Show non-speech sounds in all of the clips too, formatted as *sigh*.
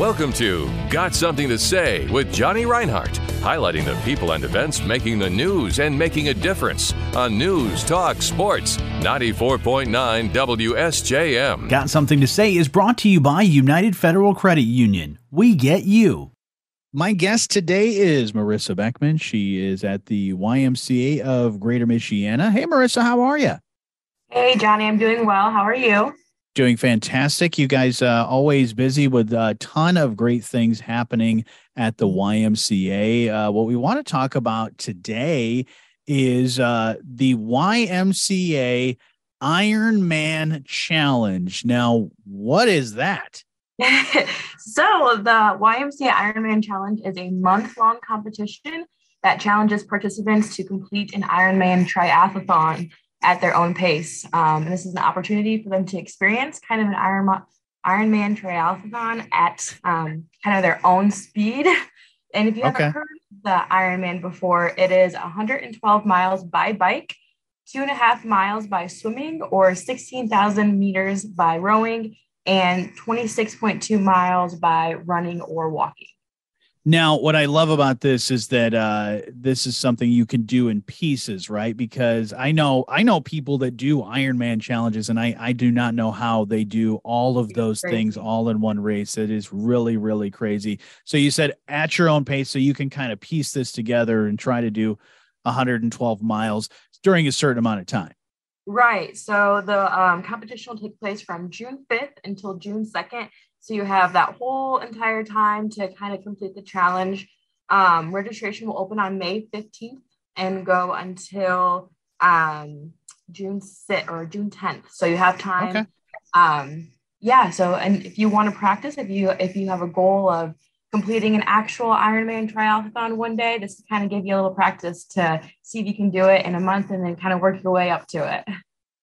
Welcome to Got Something to Say with Jonny Reinhardt, highlighting the people and events making the news and making a difference on News Talk Sports 94.9 WSJM. Got Something to Say is brought to you by United Federal Credit Union. We get you. My guest today is Morissa Beckman. She is at the YMCA of Greater Michiana. Hey, Morissa, how are you? Hey, Jonny, I'm doing well. How are you? Doing fantastic. You guys uh, always busy with a ton of great things happening at the YMCA. Uh, what we want to talk about today is uh, the YMCA Ironman Challenge. Now, what is that? *laughs* so, the YMCA Ironman Challenge is a month long competition that challenges participants to complete an Ironman triathlon at their own pace. Um, and this is an opportunity for them to experience kind of an Iron, Ironman triathlon at um, kind of their own speed. *laughs* And if you haven't okay. heard the Ironman before, it is 112 miles by bike, two and a half miles by swimming, or 16,000 meters by rowing, and 26.2 miles by running or walking. Now, what I love about this is that uh, this is something you can do in pieces, right? Because I know I know people that do Ironman challenges, and I I do not know how they do all of those things all in one race. It is really really crazy. So you said at your own pace, so you can kind of piece this together and try to do 112 miles during a certain amount of time. Right. So the um, competition will take place from June 5th until June 2nd. So you have that whole entire time to kind of complete the challenge. Um, registration will open on May 15th and go until um, June 6th or June 10th. So you have time. Okay. Um, yeah. So, and if you want to practice, if you, if you have a goal of completing an actual Ironman triathlon one day, this to kind of give you a little practice to see if you can do it in a month and then kind of work your way up to it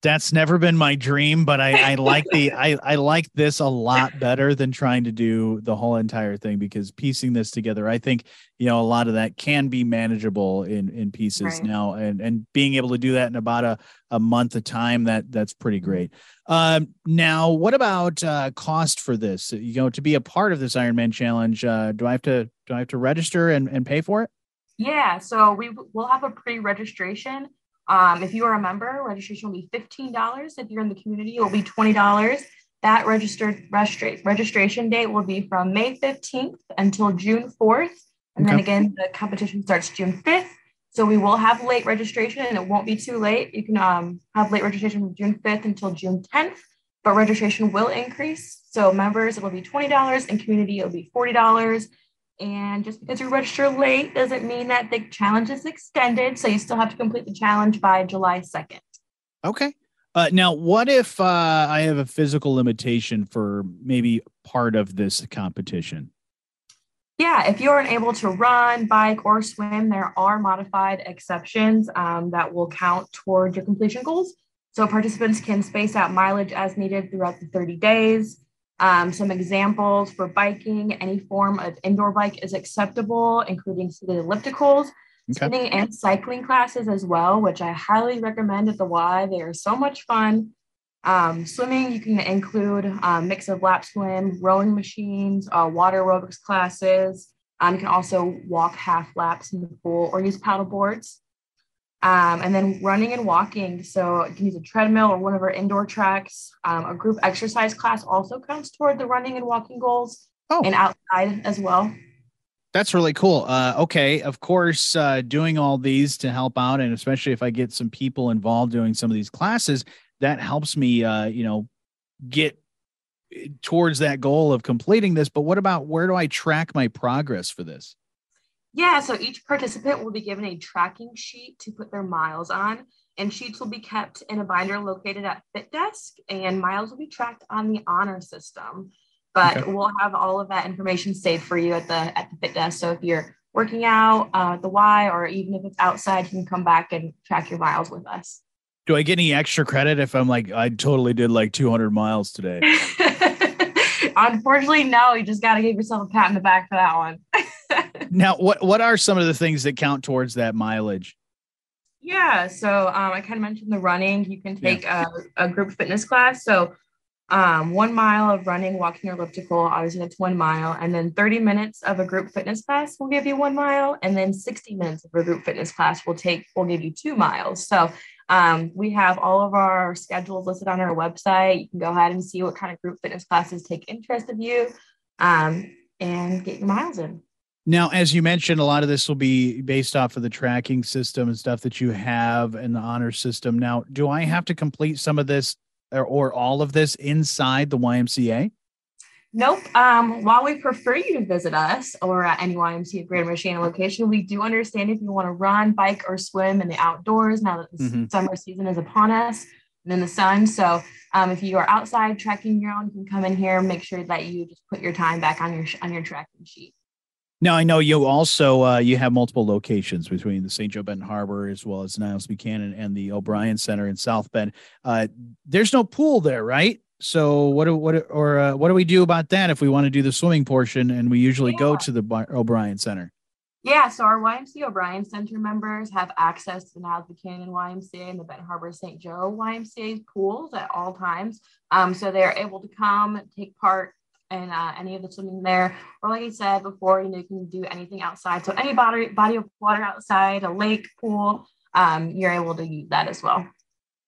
that's never been my dream, but I, I like the *laughs* I, I like this a lot better than trying to do the whole entire thing because piecing this together, I think you know a lot of that can be manageable in in pieces right. now, and and being able to do that in about a a month of time that that's pretty mm-hmm. great. Um, now, what about uh, cost for this? You know, to be a part of this Ironman challenge, uh, do I have to do I have to register and and pay for it? Yeah, so we will have a pre-registration um, if you are a member, registration will be $15. If you're in the community, it will be $20. That registered restra- registration date will be from May 15th until June 4th. And okay. then again, the competition starts June 5th. So we will have late registration and it won't be too late. You can um, have late registration from June 5th until June 10th, but registration will increase. So members, it'll be $20 and community, it'll be $40. And just because you register late doesn't mean that the challenge is extended. So you still have to complete the challenge by July 2nd. Okay. Uh, now, what if uh, I have a physical limitation for maybe part of this competition? Yeah, if you aren't able to run, bike, or swim, there are modified exceptions um, that will count toward your completion goals. So participants can space out mileage as needed throughout the 30 days. Um, some examples for biking, any form of indoor bike is acceptable, including seated ellipticals, okay. spinning and cycling classes as well, which I highly recommend at the Y. They are so much fun. Um, swimming, you can include a um, mix of lap swim, rowing machines, uh, water aerobics classes. Um, you can also walk half laps in the pool or use paddle boards. Um, and then running and walking. So you can use a treadmill or one of our indoor tracks. Um, a group exercise class also counts toward the running and walking goals oh. and outside as well. That's really cool. Uh, okay, of course, uh, doing all these to help out, and especially if I get some people involved doing some of these classes, that helps me, uh, you know, get towards that goal of completing this. But what about where do I track my progress for this? Yeah, so each participant will be given a tracking sheet to put their miles on, and sheets will be kept in a binder located at Fit Desk, and miles will be tracked on the honor system. But okay. we'll have all of that information saved for you at the at the Fit Desk. So if you're working out uh, the Y, or even if it's outside, you can come back and track your miles with us. Do I get any extra credit if I'm like I totally did like 200 miles today? *laughs* Unfortunately, no. You just got to give yourself a pat in the back for that one. *laughs* now, what what are some of the things that count towards that mileage? Yeah, so um, I kind of mentioned the running. You can take yeah. a, a, group fitness class. So um, one mile of running, walking, or elliptical. Obviously, that's one mile. And then 30 minutes of a group fitness class will give you one mile. And then 60 minutes of a group fitness class will take, will give you two miles. So um, we have all of our schedules listed on our website. You can go ahead and see what kind of group fitness classes take interest of you um, and get your miles in. Now, as you mentioned, a lot of this will be based off of the tracking system and stuff that you have and the honor system. Now, do I have to complete some of this or, or all of this inside the YMCA? Nope. Um, while we prefer you to visit us or at any YMCA Greater Michiana location, we do understand if you want to run, bike, or swim in the outdoors now that the mm-hmm. summer season is upon us and in the sun. So um, if you are outside trekking your own, you can come in here. Make sure that you just put your time back on your on your tracking sheet. Now I know you also uh, you have multiple locations between the St. Joe Benton Harbor as well as Niles Buchanan and the O'Brien Center in South Bend. Uh, there's no pool there, right? So what do what or uh, what do we do about that if we want to do the swimming portion and we usually yeah. go to the O'Brien Center? Yeah, so our YMCA O'Brien Center members have access to the Niles Buchanan YMCA and the Benton Harbor St. Joe YMCA pools at all times. Um, so they're able to come take part and uh, any of the swimming there. Or like I said before, you know, you can do anything outside. So any body body of water outside, a lake, pool, um, you're able to use that as well.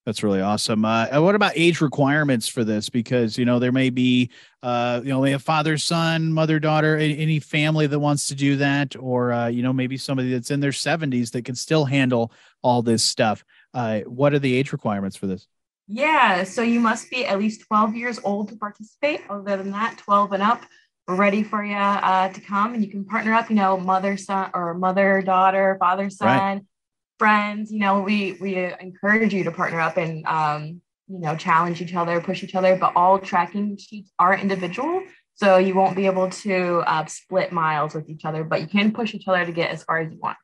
That's really awesome. Uh, what about age requirements for this? Because you know there may be, uh, you know, we have father, son, mother, daughter, any family that wants to do that, or uh, you know maybe somebody that's in their 70s that can still handle all this stuff. Uh, what are the age requirements for this? Yeah, so you must be at least 12 years old to participate. Other than that, 12 and up, we're ready for you uh, to come and you can partner up, you know, mother, son, or mother, daughter, father, son, right. friends. You know, we, we encourage you to partner up and, um, you know, challenge each other, push each other, but all tracking sheets are individual. So you won't be able to uh, split miles with each other, but you can push each other to get as far as you want.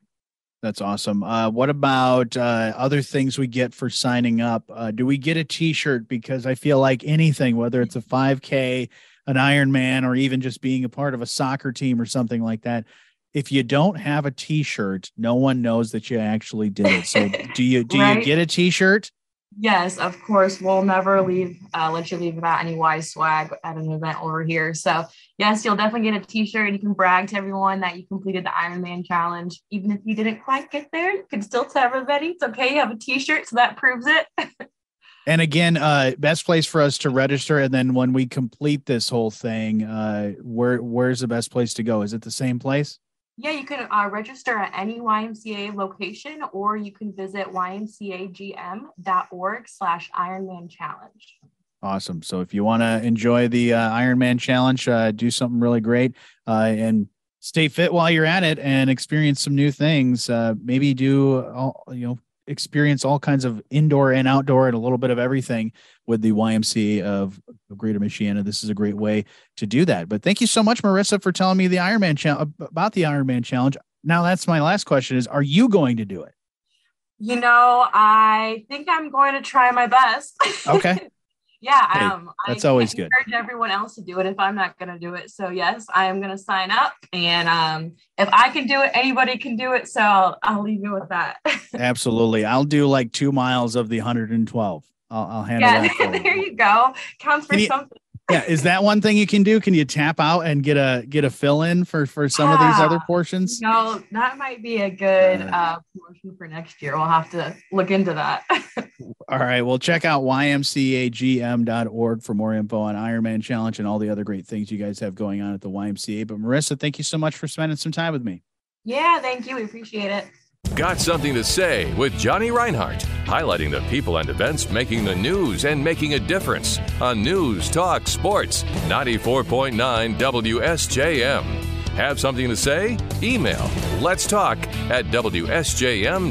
That's awesome. Uh, what about uh, other things we get for signing up? Uh, do we get a T-shirt? Because I feel like anything, whether it's a 5K, an Ironman, or even just being a part of a soccer team or something like that, if you don't have a T-shirt, no one knows that you actually did it. So, *laughs* do you do right? you get a T-shirt? Yes, of course. We'll never leave, uh, let you leave without any wise swag at an event over here. So, yes, you'll definitely get a t shirt. And you can brag to everyone that you completed the Ironman challenge. Even if you didn't quite get there, you can still tell everybody it's okay. You have a t shirt, so that proves it. *laughs* and again, uh, best place for us to register. And then when we complete this whole thing, uh, where where's the best place to go? Is it the same place? Yeah, you can uh, register at any YMCA location, or you can visit ymcagm.org slash Ironman Challenge. Awesome. So if you want to enjoy the uh, Ironman Challenge, uh, do something really great, uh, and stay fit while you're at it, and experience some new things. Uh, maybe do you know experience all kinds of indoor and outdoor and a little bit of everything with the YMCA of, Greater Michiana. This is a great way to do that. But thank you so much, Morissa, for telling me the Ironman challenge about the Ironman challenge. Now that's my last question: Is are you going to do it? You know, I think I'm going to try my best. Okay. *laughs* yeah, hey, um, that's I always good. Encourage everyone else to do it if I'm not going to do it. So yes, I am going to sign up, and um, if I can do it, anybody can do it. So I'll, I'll leave you with that. *laughs* Absolutely, I'll do like two miles of the 112. I'll, I'll handle yeah, that. *laughs* there you go. Counts for you, something yeah, is that one thing you can do? Can you tap out and get a get a fill in for for some yeah. of these other portions? No, that might be a good uh, portion for next year. We'll have to look into that. *laughs* all right, well, check out ymcagm.org for more info on Ironman Challenge and all the other great things you guys have going on at the YMCA. But Morissa, thank you so much for spending some time with me. Yeah, thank you. We appreciate it. Got something to say with Jonny Reinhardt, highlighting the people and events making the news and making a difference on News Talk Sports 94.9 WSJM. Have something to say? Email let's talk at WSJM.com.